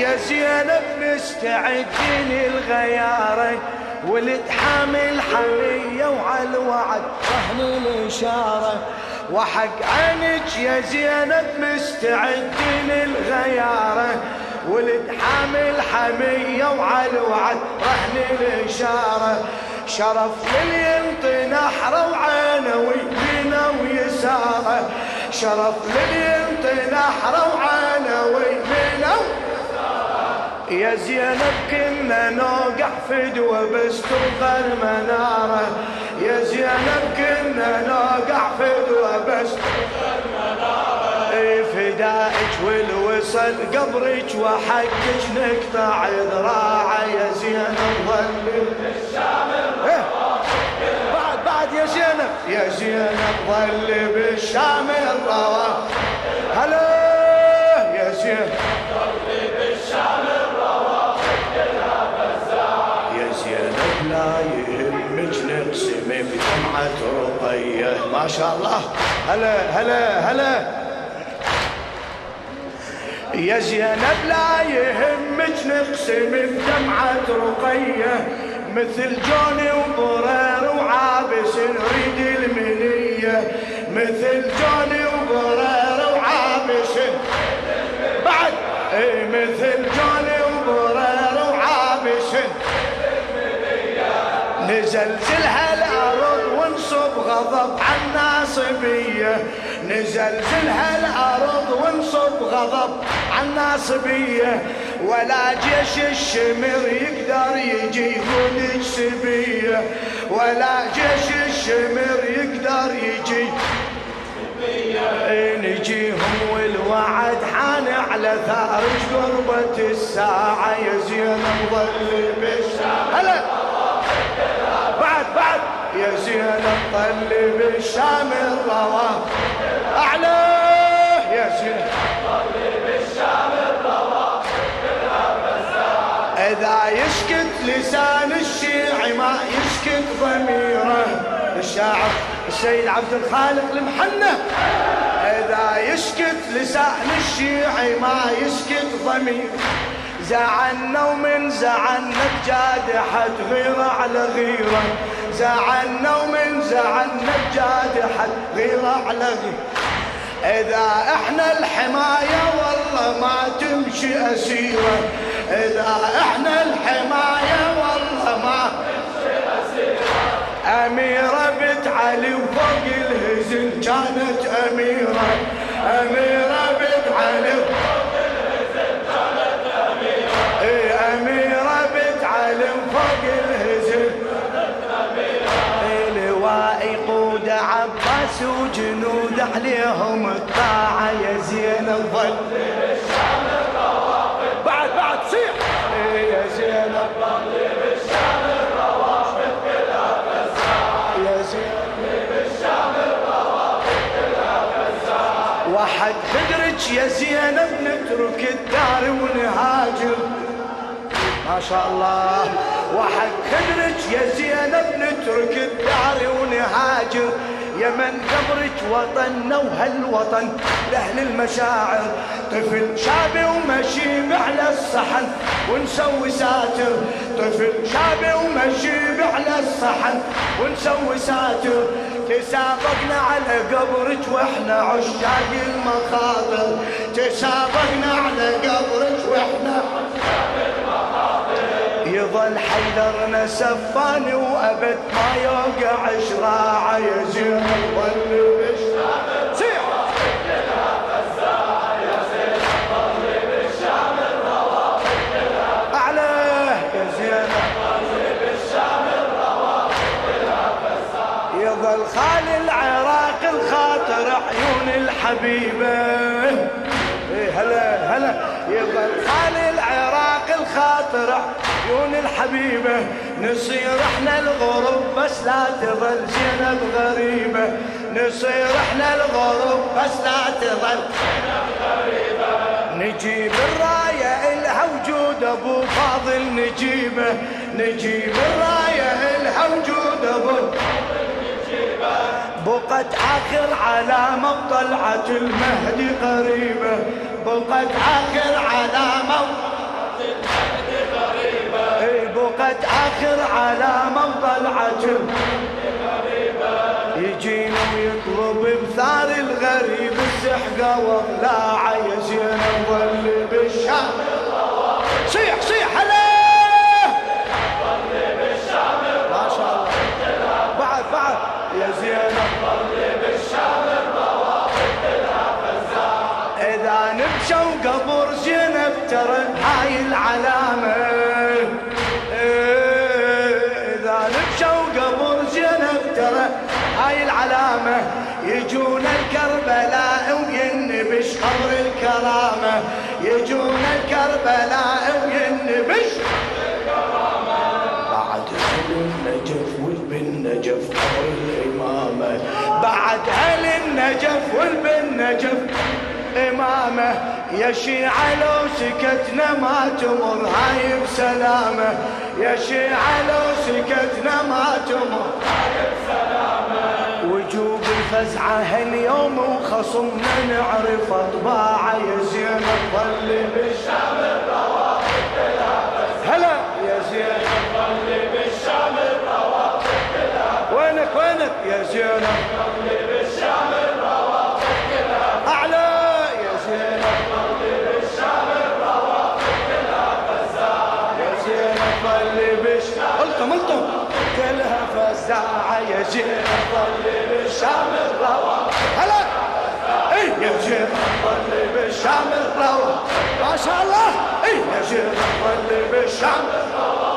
يا زينب مستعدين الغيارة ولد حامل حمية وعلى الوعد رهن الإشارة. وحق عينك يا زينب مستعدين الغيارة ولد حامل حمية وعلى الوعد رهن الإشارة. شرف للي ينطي نحره وعينه ويمينه ويسارة. شرف للي ينطي نحره وعينه ويمينه يا زينب كنا نوقع فدوة بس تبقى المنارة يا زينب كنا نوقع فدوة بس اي فدائك والوصل قبرك وحقك نقطع ذراعه. يا زينب ظل إيه. بعد يا زينب. يا زينب ظل بالشام الروى هلا يا زينب. ما شاء الله. هلا هلا هلا. يا زينب لا يهمك نقسم بدمعة رقية مثل جوني وبرير وعابس نريد المنية. مثل جوني وبرير وعابس. بعد. اي مثل جوني وبرير وعابس. نزلزلها الأرض ونصب غضب عن نزلزلها الأرض ونصب غضب عن ولا جيش الشمر يقدر يجي يقود سبيه ولا جيش الشمر يقدر يجي نجيهم والوعد حان على ثارج قربة الساعة. يا زينب ظل بالشام هلا. بعد بعد. يا زينب ظل بالشام الروى. أعلى. يا زينب إذا يسكت لسان الشيعي ما يسكت ضميره. الشاعر السيد عبد الخالق المحنة. إذا يسكت لسان الشيعي ما يسكت ضمير زعلنا ومن زعلنا بجادحة غيرة على غيرة. زعلنا ومن زعلنا بجادحة غيرة على غيرة إذا إحنا الحماية والله ما تمشي أسيرة. إذا إحنا الحماية والله ما أميرة بنت علي وفوق الهزل كانت أميرة. أميرة وجنود عليهم الطاعة يا زينب ظل بعد بعد صيح إيه يا يا زينب واحد خدرك يا زينب نترك الدار ونهاجر. ما شاء الله. واحد خدرك يا زينب نترك الدار ونهاجر. يمن قبرك وطننا وهالوطن لأهل المشاعر طفل شابي ومشي على الصحن ونسوي ساتر. طفل شابي ومشي على الصحن ونسوي ساتر. تسابقنا على قبرك وإحنا عشاق المخاطر. تسابقنا على قبرك وإحنا يظل حيدرنا سفاني وأبد ما يوقع شراعه يا زين ظل بالشام يظل خالي العراق الخاطر عيون الحبيبة. إيه هلا هلا. يظل خالي الخاطر عيون الحبيبة. نصير إحنا الغرب بس لا تظل زينب غريبة. نصير إحنا الغرب بس لا تظل نجيب الراية إلها وجود أبو فاضل نجيبه. نجيب الراية إلها وجود أبو بقت آخر علامة وطلعت المهدي قريبة. بقت آخر علامة بعد آخر علامة وطلعة يجينا ويطلب بثار الغريب السحقة وضلاعة يا زينب بالشام. صيح صيح هلا! بعد بعد. يا زينب إذا نبشوا قبر زينب ترى هاي العلامة. هاي العلامة يجون الكربلاء وينبش قبر الكرامة؟ يجون الكربلاء وينبش بعد أهل النجف والبن نجف قبر الإمامة بعد أهل النجف والبن نجف إمامه يا شيعة لو سكتنا ما تمر هاي بسلامة. يا شيعة لو سكتنا ما تمر. هاي بسلامة الفزعة هاليوم وخصمنا نعرف أطباعه يا زين ظل بالشام الروافد هلا يا زين ظل بالشام الروافد وينك وينك يا زين ظل اي يا جيل ظل بالشام الروى ما شاء الله. اي يا جيل ظل بالشام الروى